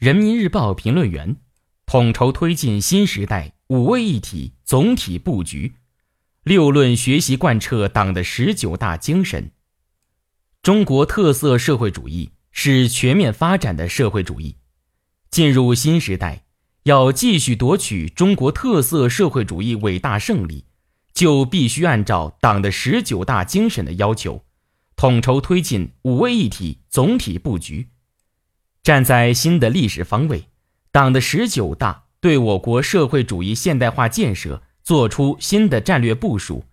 人民日报评论员，统筹推进新时代五位一体总体布局，六论学习贯彻党的十九大精神。中国特色社会主义是全面发展的社会主义，进入新时代，要继续夺取中国特色社会主义伟大胜利，就必须按照党的十九大精神的要求，统筹推进五位一体总体布局。站在新的历史方位，党的十九大对我国社会主义现代化建设作出新的战略部署，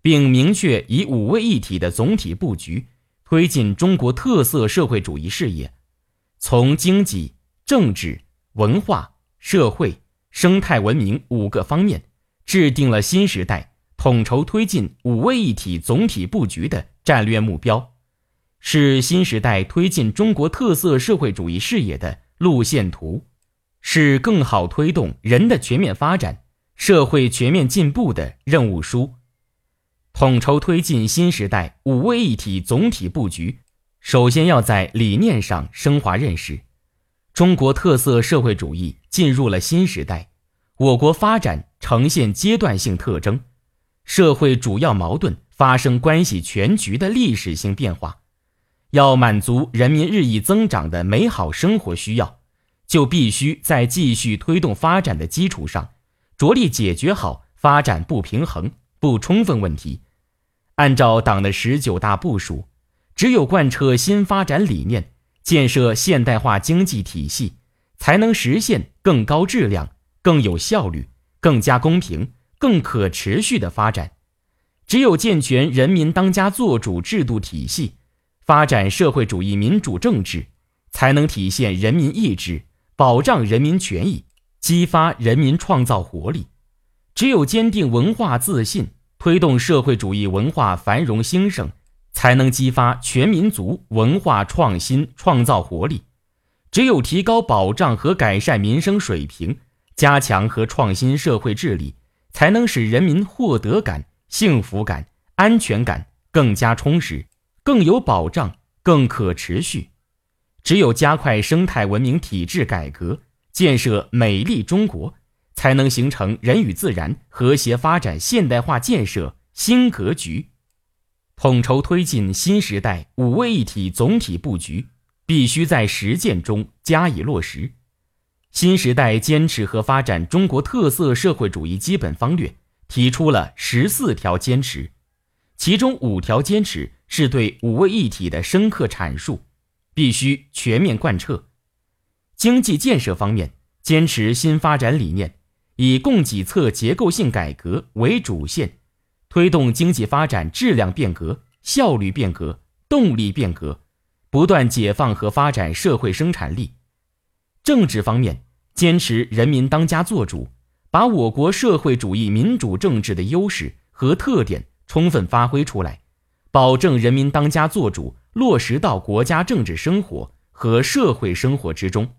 并明确以五位一体的总体布局推进中国特色社会主义事业，从经济、政治、文化、社会、生态文明五个方面，制定了新时代统筹推进五位一体总体布局的战略目标。是新时代推进中国特色社会主义事业的路线图，是更好推动人的全面发展、社会全面进步的任务书。统筹推进新时代五位一体总体布局，首先要在理念上升华认识：中国特色社会主义进入了新时代，我国发展呈现阶段性特征，社会主要矛盾发生关系全局的历史性变化。要满足人民日益增长的美好生活需要，就必须在继续推动发展的基础上，着力解决好发展不平衡、不充分问题。按照党的十九大部署，只有贯彻新发展理念，建设现代化经济体系，才能实现更高质量、更有效率、更加公平、更可持续的发展。只有健全人民当家作主制度体系。发展社会主义民主政治，才能体现人民意志，保障人民权益，激发人民创造活力。只有坚定文化自信，推动社会主义文化繁荣兴盛，才能激发全民族文化创新创造活力。只有提高保障和改善民生水平，加强和创新社会治理，才能使人民获得感、幸福感、安全感更加充实。更有保障，更可持续。只有加快生态文明体制改革，建设美丽中国，才能形成人与自然和谐发展现代化建设新格局。统筹推进新时代五位一体总体布局，必须在实践中加以落实。新时代坚持和发展中国特色社会主义基本方略提出了十四条坚持。其中五条坚持是对五位一体的深刻阐述，必须全面贯彻。经济建设方面，坚持新发展理念，以供给侧结构性改革为主线，推动经济发展质量变革、效率变革、动力变革，不断解放和发展社会生产力。政治方面，坚持人民当家作主，把我国社会主义民主政治的优势和特点。充分发挥出来，保证人民当家作主落实到国家政治生活和社会生活之中。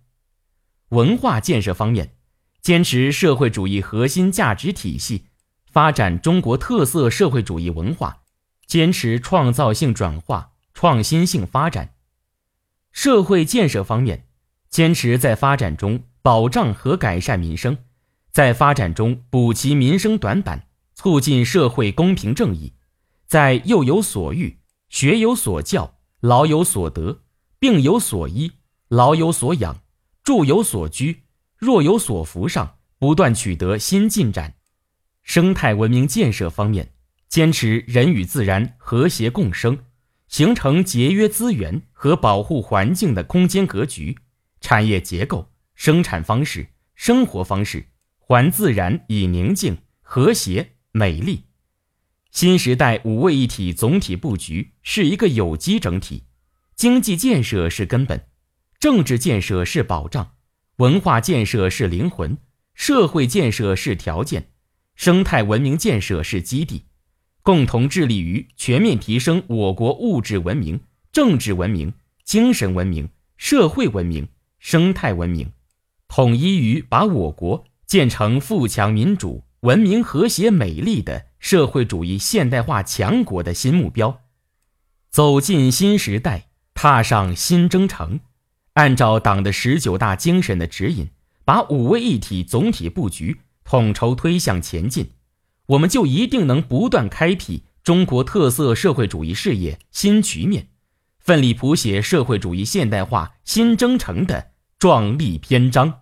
文化建设方面，坚持社会主义核心价值体系，发展中国特色社会主义文化，坚持创造性转化、创新性发展。社会建设方面，坚持在发展中保障和改善民生，在发展中补齐民生短板。促进社会公平正义，在幼有所育、学有所教、老有所得、病有所医、老有所养、住有所居、弱有所扶上不断取得新进展。生态文明建设方面，坚持人与自然和谐共生，形成节约资源和保护环境的空间格局、产业结构、生产方式、生活方式，还自然以宁静、和谐。美丽，新时代五位一体总体布局是一个有机整体，经济建设是根本，政治建设是保障，文化建设是灵魂，社会建设是条件，生态文明建设是基地，共同致力于全面提升我国物质文明、政治文明、精神文明、社会文明、生态文明，统一于把我国建成富强民主。文明、和谐、美丽的社会主义现代化强国的新目标，走进新时代，踏上新征程，按照党的十九大精神的指引，把五位一体总体布局统筹推向前进，我们就一定能不断开辟中国特色社会主义事业新局面，奋力谱写社会主义现代化新征程的壮丽篇章。